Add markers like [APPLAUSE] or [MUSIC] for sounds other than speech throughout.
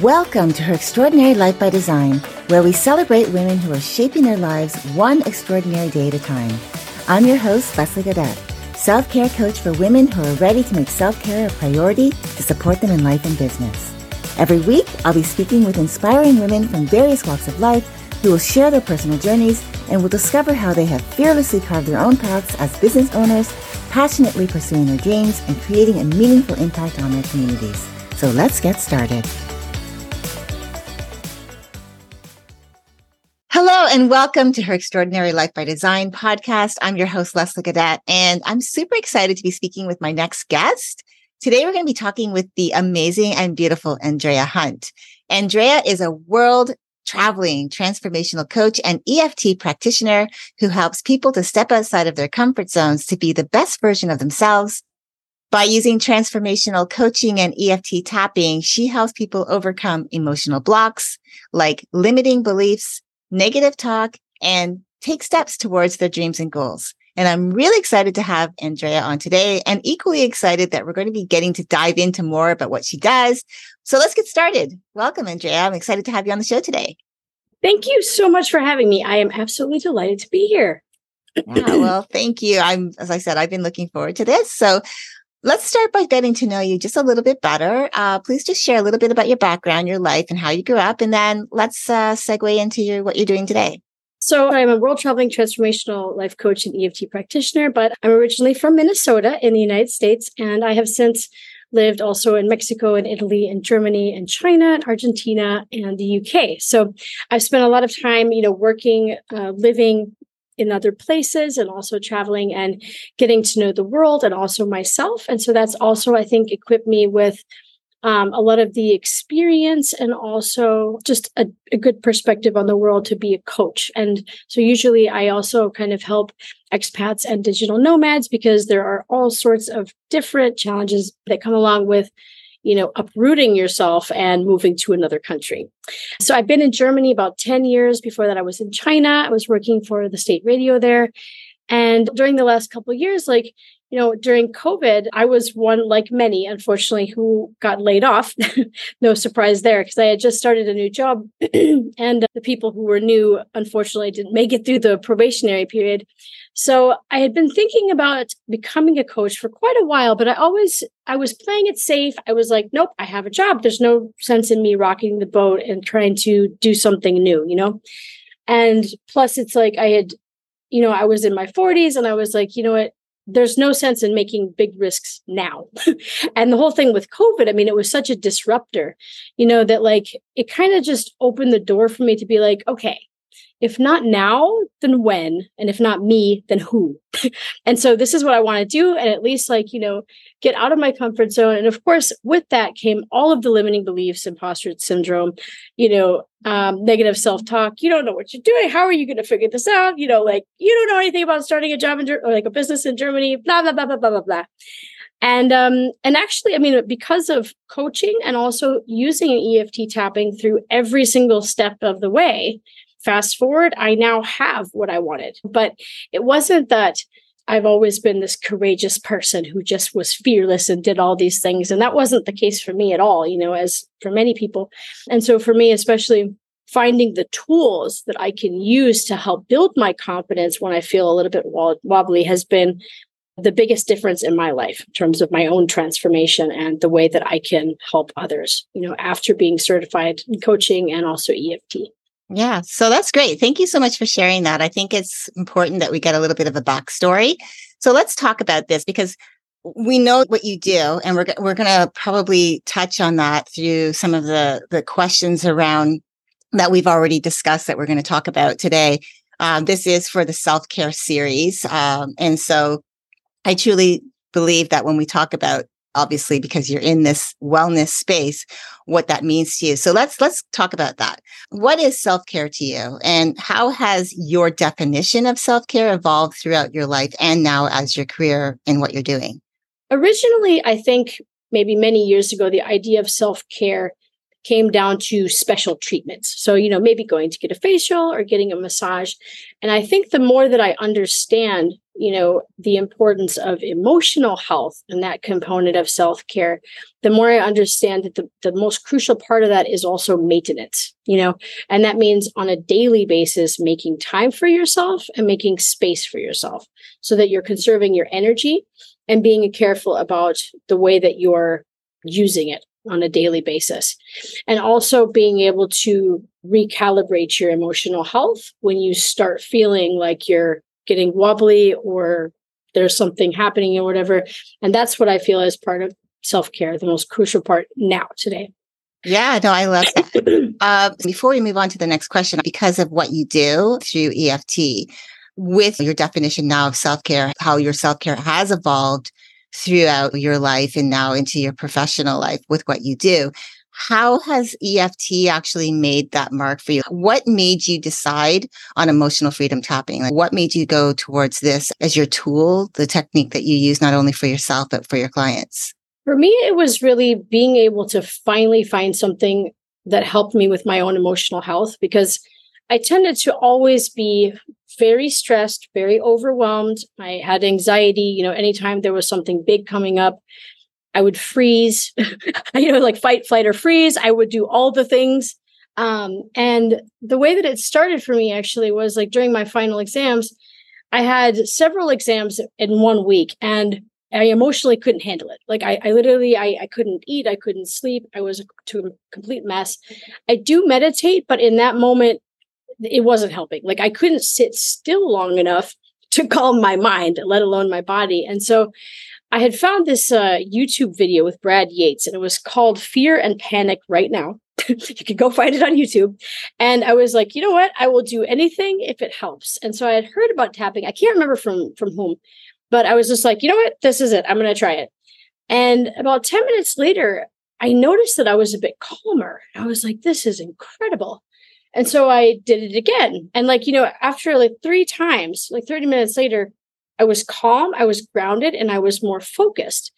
Welcome to Her Extraordinary Life by Design, where we celebrate women who are shaping their lives one extraordinary day at a time. I'm your host, Leslie Gaudet, self care coach for women who are ready to make self care a priority to support them in life and business. Every week, I'll be speaking with inspiring women from various walks of life who will share their personal journeys and will discover how they have fearlessly carved their own paths as business owners, passionately pursuing their dreams and creating a meaningful impact on their communities. So let's get started. Hello and welcome to her Extraordinary Life by Design podcast. I'm your host, Leslie Gaudet, and I'm super excited to be speaking with my next guest. Today, we're going to be talking with the amazing and beautiful Andrea Hunt. Andrea is a world traveling transformational coach and EFT practitioner who helps people to step outside of their comfort zones to be the best version of themselves. By using transformational coaching and EFT tapping, she helps people overcome emotional blocks like limiting beliefs, negative talk, and take steps towards their dreams and goals. And I'm really excited to have Andrea on today and equally excited that we're going to be getting to dive into more about what she does. So let's get started. Welcome, Andrea. I'm excited to have you on the show today. Thank you so much for having me. I am absolutely delighted to be here. yeah, well, thank you. I'm, as I said, I've been looking forward to this. So let's start by getting to know you just a little bit better. Uh, please just share a little bit about your background, your life, and how you grew up. And then let's uh, segue into your, what you're doing today. So I'm a world traveling transformational life coach and EFT practitioner, but I'm originally from Minnesota in the United States. And I have since lived also in Mexico and Italy and Germany and China and Argentina and the UK. So I've spent a lot of time, you know, working, uh, living in other places and also traveling and getting to know the world and also myself. And so that's also, I think, equipped me with um, a lot of the experience and also just a, a, good perspective on the world to be a coach. And so usually I also kind of help expats and digital nomads because there are all sorts of different challenges that come along with you know uprooting yourself and moving to another country. So i've been in germany about 10 years. Before that i was in china. I was working for the state radio there. And during the last couple years like you know, during COVID, I was one like many, unfortunately, who got laid off. [LAUGHS] no surprise there, because I had just started a new job. [CLEARS THROAT] and the people who were new, unfortunately, didn't make it through the probationary period. So I had been thinking about becoming a coach for quite a while, but I always, I was playing it safe. I was like, nope, I have a job. There's no sense in me rocking the boat and trying to do something new, you know? And plus, it's like I had, you know, I was in my 40s and I was like, you know what? There's no sense in making big risks now. [LAUGHS] and the whole thing with COVID, I mean, it was such a disruptor, you know, that like it kind of just opened the door for me to be like, okay, if not now, then when? And if not me, then who? [LAUGHS] and so this is what I want to do. And at least, like, you know, get out of my comfort zone. And of course, with that came all of the limiting beliefs, imposter syndrome, you know, um, negative self talk. You don't know what you're doing. How are you going to figure this out? You know, like, you don't know anything about starting a job in, or like a business in Germany, blah, blah, blah, blah, blah, blah, blah. And um, and actually, I mean, because of coaching and also using EFT tapping through every single step of the way, Fast forward, I now have what I wanted. But it wasn't that I've always been this courageous person who just was fearless and did all these things. And that wasn't the case for me at all, you know, as for many people. And so for me, especially finding the tools that I can use to help build my confidence when I feel a little bit wobbly has been the biggest difference in my life in terms of my own transformation and the way that I can help others, you know, after being certified in coaching and also EFT. Yeah, so that's great. Thank you so much for sharing that. I think it's important that we get a little bit of a backstory. So let's talk about this because we know what you do, and we're we're going to probably touch on that through some of the the questions around that we've already discussed that we're going to talk about today. Um, this is for the self care series, um, and so I truly believe that when we talk about obviously because you're in this wellness space what that means to you. So let's let's talk about that. What is self-care to you? And how has your definition of self-care evolved throughout your life and now as your career in what you're doing? Originally i think maybe many years ago the idea of self-care came down to special treatments. So you know maybe going to get a facial or getting a massage. And i think the more that i understand you know, the importance of emotional health and that component of self care, the more I understand that the, the most crucial part of that is also maintenance, you know, and that means on a daily basis, making time for yourself and making space for yourself so that you're conserving your energy and being careful about the way that you're using it on a daily basis. And also being able to recalibrate your emotional health when you start feeling like you're getting wobbly or there's something happening or whatever. And that's what I feel is part of self care, the most crucial part now today. Yeah, no, I love that. [LAUGHS] uh, before we move on to the next question, because of what you do through EFT, with your definition now of self care, how your self care has evolved throughout your life and now into your professional life with what you do. How has EFT actually made that mark for you? What made you decide on emotional freedom tapping? Like what made you go towards this as your tool, the technique that you use not only for yourself, but for your clients? For me, it was really being able to finally find something that helped me with my own emotional health because I tended to always be very stressed, very overwhelmed. I had anxiety, you know, anytime there was something big coming up, I would freeze, [LAUGHS] you know, like fight, flight, or freeze. I would do all the things. Um, and the way that it started for me actually was like during my final exams, I had several exams in one week and I emotionally couldn't handle it. Like I, I literally, I, I couldn't eat, I couldn't sleep. I was to a complete mess. I do meditate, but in that moment, it wasn't helping. Like I couldn't sit still long enough to calm my mind, let alone my body. And so I had found this uh, YouTube video with Brad Yates, and it was called Fear and Panic Right Now. [LAUGHS] you can go find it on YouTube. And I was like, you know what? I will do anything if it helps. And so I had heard about tapping. I can't remember from from whom, but I was just like, you know what? This is it. I'm going to try it. And about 10 minutes later, I noticed that I was a bit calmer. I was like, this is incredible. And so I did it again. And like, you know, after like three times, like 30 minutes later, I was calm, I was grounded, and I was more focused.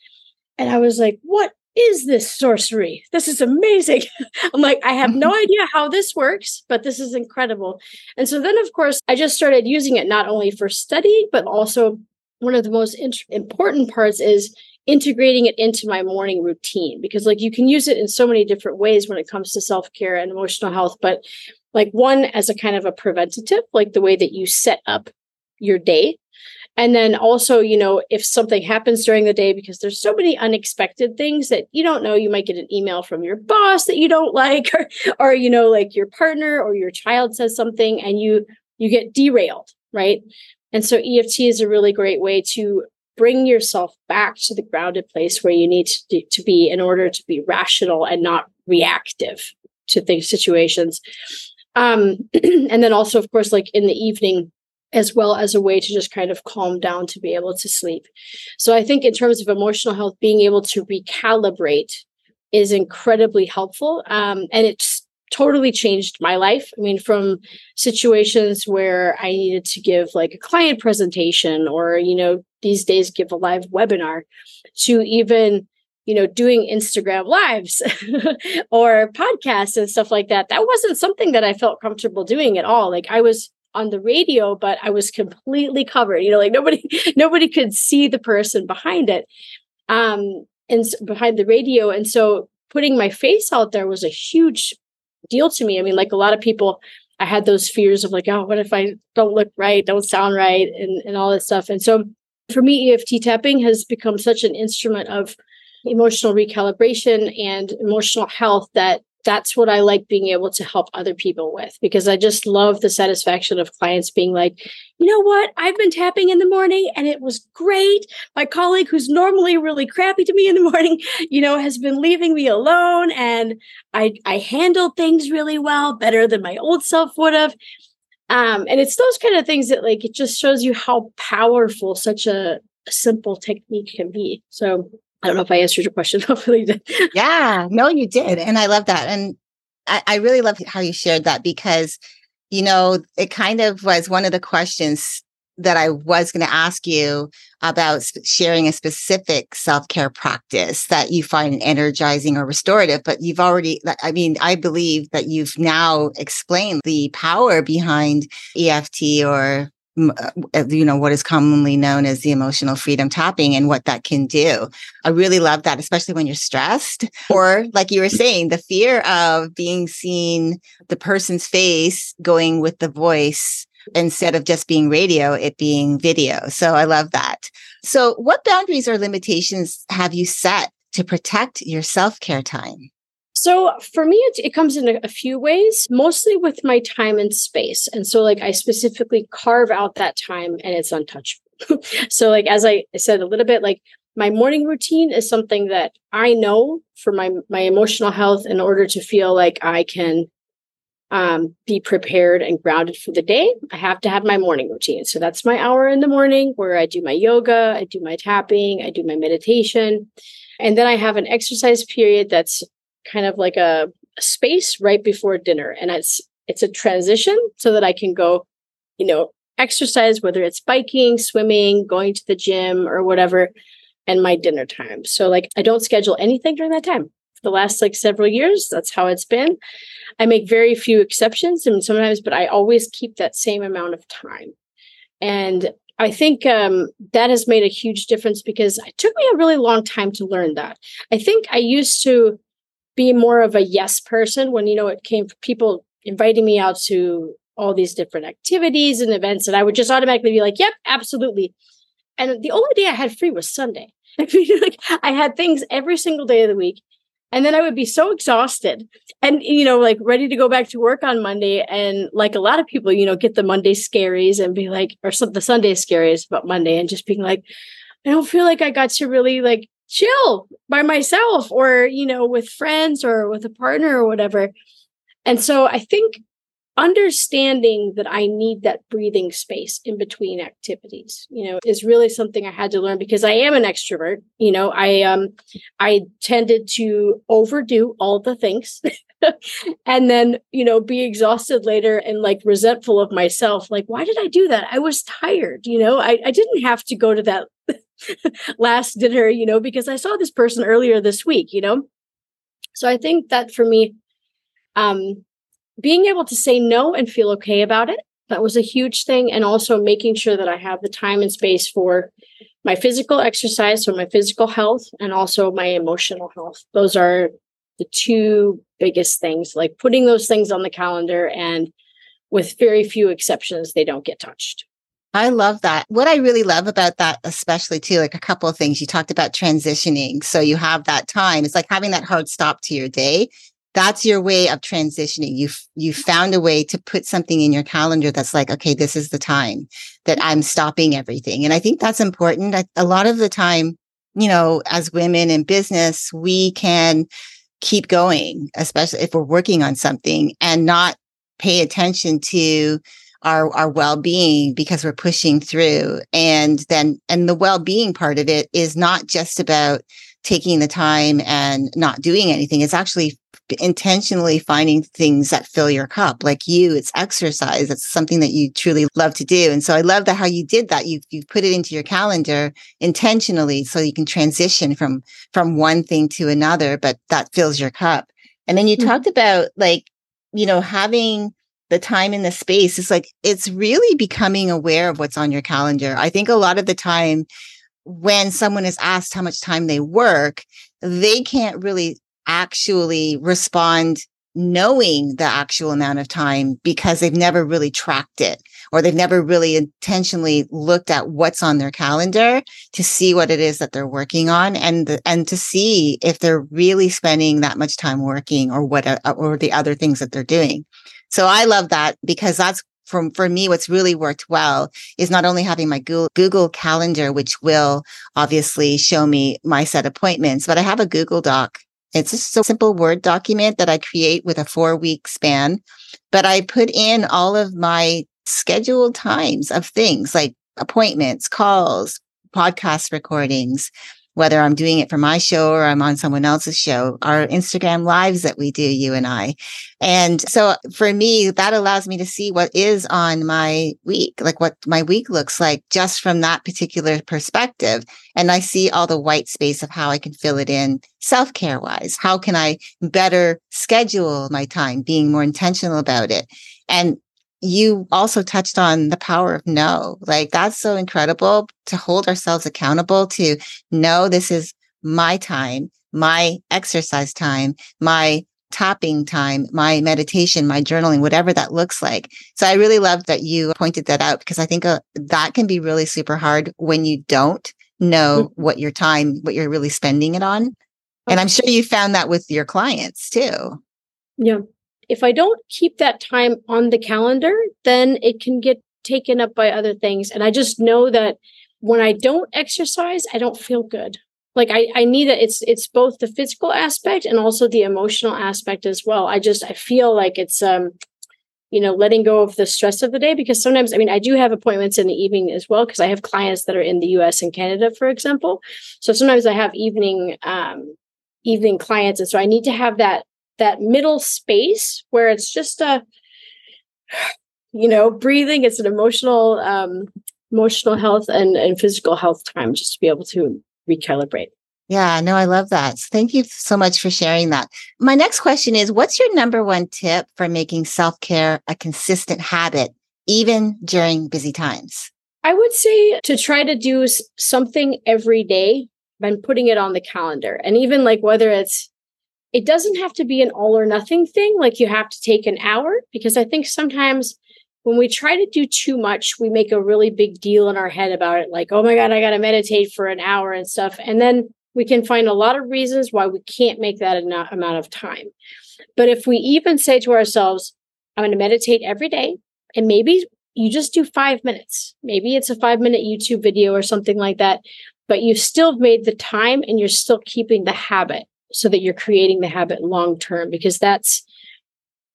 And I was like, what is this sorcery? This is amazing. [LAUGHS] I'm like, I have no [LAUGHS] idea how this works, but this is incredible. And so then, of course, I just started using it not only for study, but also one of the most important parts is integrating it into my morning routine because like you can use it in so many different ways when it comes to self-care and emotional health but like one as a kind of a preventative like the way that you set up your day and then also you know if something happens during the day because there's so many unexpected things that you don't know you might get an email from your boss that you don't [LAUGHS] like or or you know like your partner or your child says something and you you get derailed right? And so EFT is a really great way to bring yourself back to the grounded place where you need to, to be in order to be rational and not reactive to things situations. Um, [CLEARS THROAT] and then also, of course, like in the evening, as well as a way to just kind of calm down to be able to sleep. So I think in terms of emotional health, being able to recalibrate is incredibly helpful. Um, and it's totally changed my life. I mean, from situations where I needed to give like a client presentation or, you know, these days give a live webinar to even you know, doing Instagram lives [LAUGHS] or podcasts and stuff like that. That wasn't something that I felt comfortable doing at all. Like I was on the radio, but I was completely covered. You know, like nobody [LAUGHS] nobody could see the person behind it. Um and behind the radio. And so putting my face out there was a huge deal to me. I mean, like a lot of people, I had those fears of like, oh, what if I don't look right, don't sound right, and, and all this stuff. And so for me, EFT tapping has become such an instrument of emotional recalibration and emotional health that that's what I like being able to help other people with because I just love the satisfaction of clients being like, you know what? I've been tapping in the morning and it was great. My colleague, who's normally really crappy to me in the morning, [LAUGHS] you know, has been leaving me alone and I, I handled things really well, better than my old self would have. Um, and it's those kind of things that like it just shows you how powerful such a, simple technique can be. So I don't know if I answered your question. [LAUGHS] Hopefully, did. yeah, no, you did, and I love that, and I, I really love how you shared that because you know it kind of was one of the questions that I was going to ask you about sharing a specific self care practice that you find energizing or restorative. But you've already, I mean, I believe that you've now explained the power behind EFT or Uh, you know what is commonly known as the emotional freedom tapping and what that can do. I really love that especially when you're stressed or like you were saying the fear of being seen the person's face going with the voice instead of just being radio it being video. So i love that. So what boundaries or limitations have you set to protect your self-care time so for me, it, it comes in a, a, few ways, mostly with my time and space. And so, like, I specifically carve out that time and it's untouchable. [LAUGHS] so, like, as I said a little bit, like, my morning routine is something that I know for my my emotional health in order to feel like I can um, be prepared and grounded for the day. I have to have my morning routine. So that's my hour in the morning where I do my yoga, I do my tapping, I do my meditation. And then I have an exercise period that's kind of like a, a space right before dinner. And it's it's a transition so that I can go, you know, exercise, whether it's biking, swimming, going to the gym or whatever, and my dinner time. So like I don't schedule anything during that time. For the last like several years, that's how it's been. I make very few exceptions and sometimes, but I always keep that same amount of time. And I think um, that has made a huge difference because it took me a really long time to learn that. I think I used to be more of a yes person when you know it came people inviting me out to all these different activities and events and i would just automatically be like yep absolutely. And the only day i had free was sunday. [LAUGHS] Like i had things every single day of the week. And then i would be so exhausted and you know like ready to go back to work on monday. And like a lot of people you know get the monday scaries and be like or some, the sunday scaries about monday and just being like i don't feel like i got to really like chill by myself or you know with friends or with a partner or whatever. And so i think understanding that i need that breathing space in between activities you know is really something i had to learn because i am an extrovert you know i um i tended to overdo all the things [LAUGHS] and then you know be exhausted later and like resentful of myself like why did i do that? I was tired you know? I, I didn't have to go to that [LAUGHS] last dinner, you know, because I saw this person earlier this week, you know. So I think that for me, um, being able to say no and feel okay about it, that was a huge thing. And also making sure that I have the time and space for my physical exercise, so my physical health, and also my emotional health. Those are the two biggest things, like putting those things on the calendar and with very few exceptions, they don't get touched. I love that. What I really love about that, especially too, like a couple of things you talked about transitioning. So you have that time. It's like having that hard stop to your day. That's your way of transitioning. You you found a way to put something in your calendar that's like, okay, this is the time that I'm stopping everything. And I think that's important. I, a lot of the time, you know, as women in business, we can keep going, especially if we're working on something and not pay attention to our our well-being because we're pushing through. And then and the well-being part of it is not just about taking the time and not doing anything. It's actually intentionally finding things that fill your cup. Like you it's exercise. It's something that you truly love to do. And so i love that how you did that. You you put it into your calendar intentionally so you can transition from from one thing to another but that fills your cup. And then you mm-hmm. talked about like you know having the time and the space it's like it's really becoming aware of what's on your calendar. I think a lot of the time when someone is asked how much time they work they can't really actually respond knowing the actual amount of time because they've never really tracked it or they've never really intentionally looked at what's on their calendar to see what it is that they're working on and the, and to see if they're really spending that much time working or what uh, or the other things that they're doing so I love that because that's from for me what's really worked well is not only having my Google, calendar which will obviously show me my set appointments but I have a Google Doc. It's just a simple word document that I create with a 4 week span but I put in all of my scheduled times of things like appointments calls podcast recordings whether I'm doing it for my show or I'm on someone else's show, our Instagram lives that we do, you and I. And so for me, that allows me to see what is on my week, like what my week looks like just from that particular perspective. And I see all the white space of how I can fill it in self care wise. How can I better schedule my time, being more intentional about it? And you also touched on the power of no. Like that's so incredible to hold ourselves accountable to know this is my time, my exercise time, my tapping time, my meditation, my journaling, whatever that looks like. So I really love that you pointed that out because I think uh, that can be really super hard when you don't know mm-hmm. what your time, what you're really spending it on. And I'm sure you found that with your clients too. Yeah. If I don't keep that time on the calendar, then it can get taken up by other things. And I just know that when I don't exercise, I don't feel good. Like I, I need it. It's it's both the physical aspect and also the emotional aspect as well. I just I feel like it's um you know letting go of the stress of the day because sometimes i mean i do have appointments in the evening as well because i have clients that are in the us and canada for example so sometimes i have evening um evening clients and so i need to have that that middle space where it's just a you know breathing it's an emotional um emotional health and and physical health time just to be able to recalibrate yeah, no, I love that. So thank you so much for sharing that. My next question is What's your number one tip for making self care a consistent habit, even during busy times? I would say to try to do something every day and putting it on the calendar. And even like whether it's, it doesn't have to be an all or nothing thing, like you have to take an hour, because I think sometimes when we try to do too much, we make a really big deal in our head about it, like, oh my God, I got to meditate for an hour and stuff. And then we can find a lot of reasons why we can't make that amount of time. But if we even say to ourselves, I'm going to meditate every day, and maybe you just do five minutes, maybe it's a five minute YouTube video or something like that, but you've still made the time and you're still keeping the habit so that you're creating the habit long term, because that's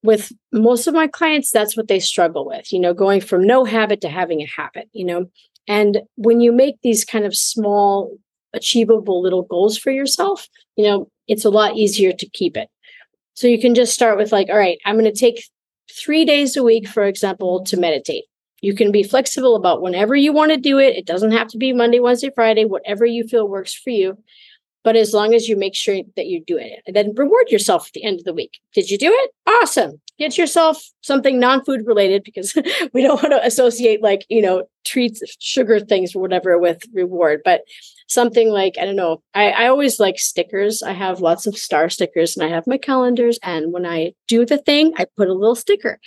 with most of my clients, that's what they struggle with, you know, going from no habit to having a habit, you know. And when you make these kind of small achievable little goals for yourself, you know, it's a lot easier to keep it. So you can just start with like, all right, I'm going to take three days a week, for example, to meditate. You can be flexible about whenever you want to do it. It doesn't have to be Monday, Wednesday, Friday, whatever you feel works for you. But as long as you make sure that you're doing it and then reward yourself at the end of the week. Did you do it? Awesome. Get yourself something non food related because [LAUGHS] we don't want to associate like, you know, treats, sugar things or whatever with reward. But something like i don't know I, I always like stickers. I have lots of star stickers and i have my calendars and when i do the thing i put a little sticker.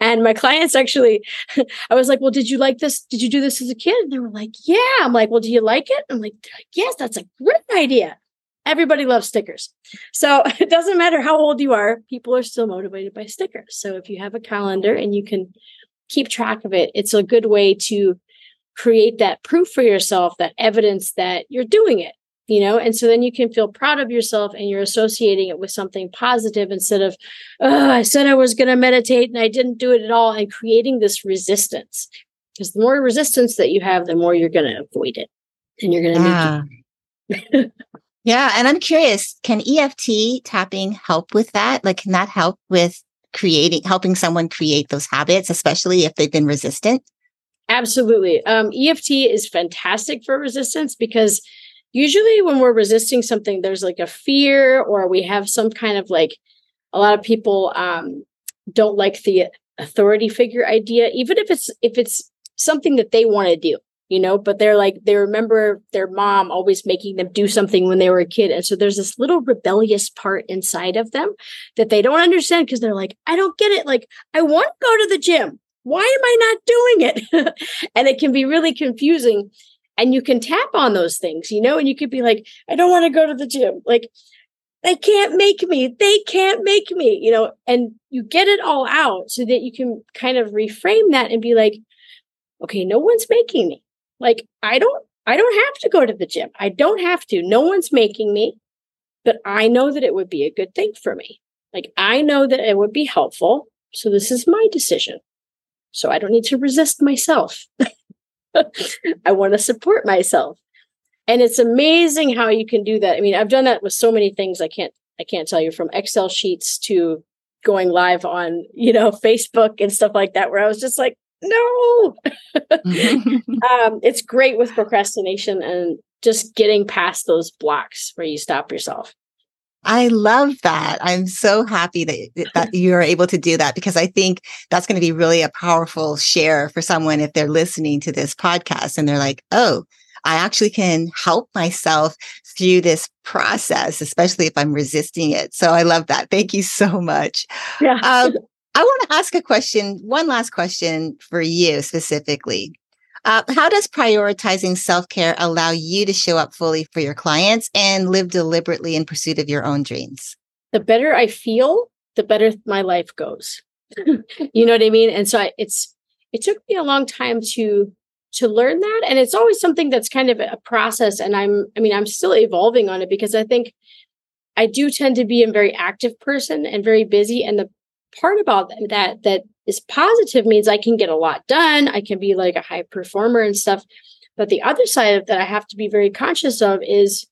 And my clients actually [LAUGHS] i was like well did you like this? Did you do this as a kid? And they were like yeah. I'm like well do you like it? I'm like yes that's a great idea everybody loves stickers so [LAUGHS] it doesn't matter how old you are people are still motivated by stickers so if you have a calendar and you can keep track of it it's a good way to create that proof for yourself, that evidence that you're doing it, you know? And so then you can feel proud of yourself and you're associating it with something positive instead of, oh, I said I was going to meditate and I didn't do it at all, and creating this resistance. Because the more resistance that you have, the more you're going to avoid it and you're going to make it. Ah. [LAUGHS] yeah. And I'm curious can EFT tapping help with that? Like, can that help with creating, helping someone create those habits, especially if they've been resistant? Absolutely. Um, EFT is fantastic for resistance because usually when we're resisting something, there's like a fear or we have some kind of like a lot of people um, don't like the authority figure idea, even if it's if it's something that they want to do, you know, but they're like they remember their mom always making them do something when they were a kid. And so there's this little rebellious part inside of them that they don't understand because they're like, I don't get it. Like, I want to go to the gym why am I not doing it? [LAUGHS] and it can be really confusing. And you can tap on those things, you know, and you could be like, I don't want to go to the gym. Like, they can't make me. They can't make me, you know, and you get it all out so that you can kind of reframe that and be like, okay, no one's making me. Like, I don't, I don't have to go to the gym. I don't have to. No one's making me, but I know that it would be a good thing for me. Like, I know that it would be helpful. So this is my decision so I don't need to resist myself. [LAUGHS] I want to support myself. And it's amazing how you can do that. I mean, I've done that with so many things I can't I can't tell you from Excel sheets to going live on, you know, [LAUGHS] Facebook and stuff like that where I was just like, no. [LAUGHS] um, it's great with procrastination and just getting past those blocks where you stop yourself. I love that. I'm so happy that, that you're able to do that because I think that's going to be really a powerful share for someone if they're listening to this podcast and they're like, oh, I actually can help myself through this process, especially if I'm resisting it. So I love that. Thank you so much. Yeah. Um, [LAUGHS] I want to ask a question, one last question for you specifically. Uh, how does prioritizing self care allow you to show up fully for your clients and live deliberately in pursuit of your own dreams? The better I feel, the better my life goes. [LAUGHS] you know what I mean? And so I, it's it took me a long time to to learn that, and it's always something that's kind of a process. And I'm I mean I'm still evolving on it because I think I do tend to be a very active person and very busy, and the part about that that is positive means I can get a lot done. I can be like a high performer and stuff. But the other side of that I have to be very conscious of is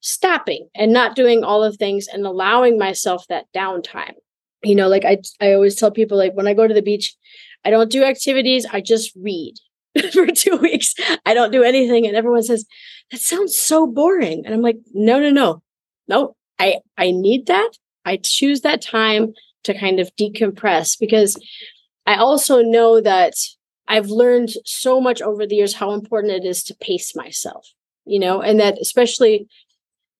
stopping and not doing all of things and allowing myself that downtime. You know, like I I always tell people like when I go to the beach, I don't do activities, I just read [LAUGHS] for 2 weeks. I don't do anything and everyone says that sounds so boring. And I'm like, "No, no, no. No, I I need that. I choose that time to kind of decompress because I also know that I've learned so much over the years how important it is to pace myself, you know, and that especially,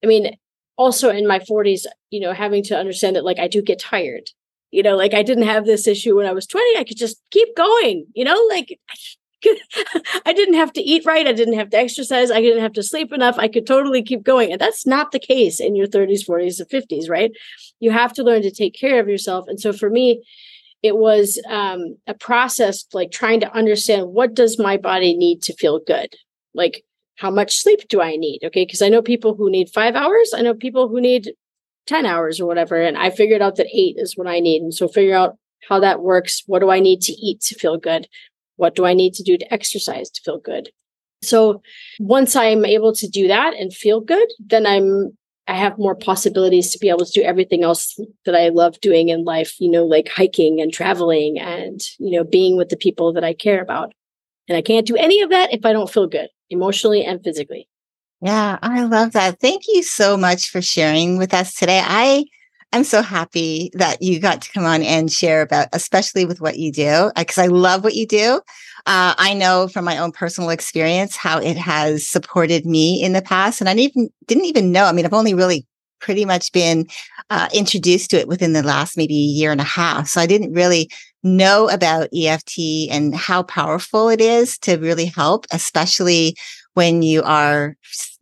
I mean, also in my 40s, you know, having to understand that like I do get tired, you know, like I didn't have this issue when I was 20. I could just keep going, you know, like [LAUGHS] I didn't have to eat right. I didn't have to exercise. I didn't have to sleep enough. I could totally keep going. And that's not the case in your 30s, 40s, and 50s, right? You have to learn to take care of yourself. And so for me, it was um, a process like trying to understand what does my body need to feel good like how much sleep do i need okay because i know people who need five hours i know people who need 10 hours or whatever and i figured out that eight is what i need and so figure out how that works what do i need to eat to feel good what do i need to do to exercise to feel good so once i'm able to do that and feel good then i'm I have more possibilities to be able to do everything else that I love doing in life, you know, like hiking and traveling and, you know, being with the people that I care about. And I can't do any of that if I don't feel good emotionally and physically. Yeah, I love that. Thank you so much for sharing with us today. I am so happy that you got to come on and share about, especially with what you do, because I love what you do. Uh, I know from my own personal experience how it has supported me in the past, and I didn't even didn't even know. I mean, I've only really pretty much been uh, introduced to it within the last maybe year and a half, so I didn't really know about EFT and how powerful it is to really help, especially when you are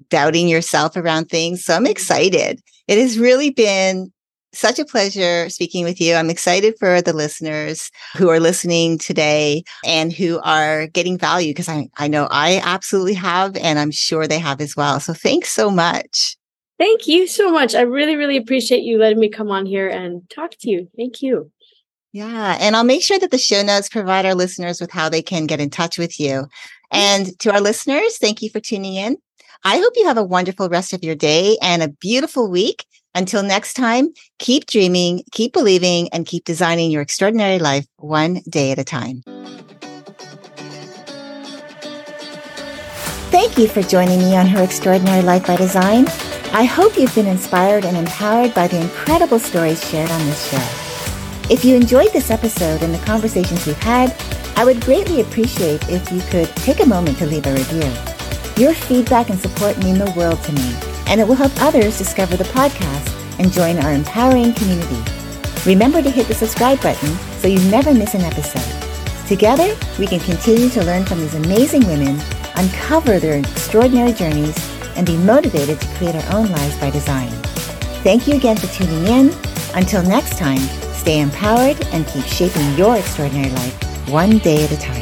doubting yourself around things. So I'm excited. It has really been such a pleasure speaking with you. I'm excited for the listeners who are listening today and who are getting value because I, I know I absolutely have, and I'm sure they have as well. So thanks so much. Thank you so much. I really, really appreciate you letting me come on here and talk to you. Thank you. Yeah. And I'll make sure that the show notes provide our listeners with how they can get in touch with you. And to our listeners, thank you for tuning in. I hope you have a wonderful rest of your day and a beautiful week. Until next time, keep dreaming, keep believing, and keep designing your extraordinary life one day at a time. Thank you for joining me on Her Extraordinary Life by Design. I hope you've been inspired and empowered by the incredible stories shared on this show. If you enjoyed this episode and the conversations we've had, I would greatly appreciate if you could take a moment to leave a review. Your feedback and support mean the world to me and it will help others discover the podcast and join our empowering community. Remember to hit the subscribe button so you never miss an episode. Together, we can continue to learn from these amazing women, uncover their extraordinary journeys, and be motivated to create our own lives by design. Thank you again for tuning in. Until next time, stay empowered and keep shaping your extraordinary life one day at a time.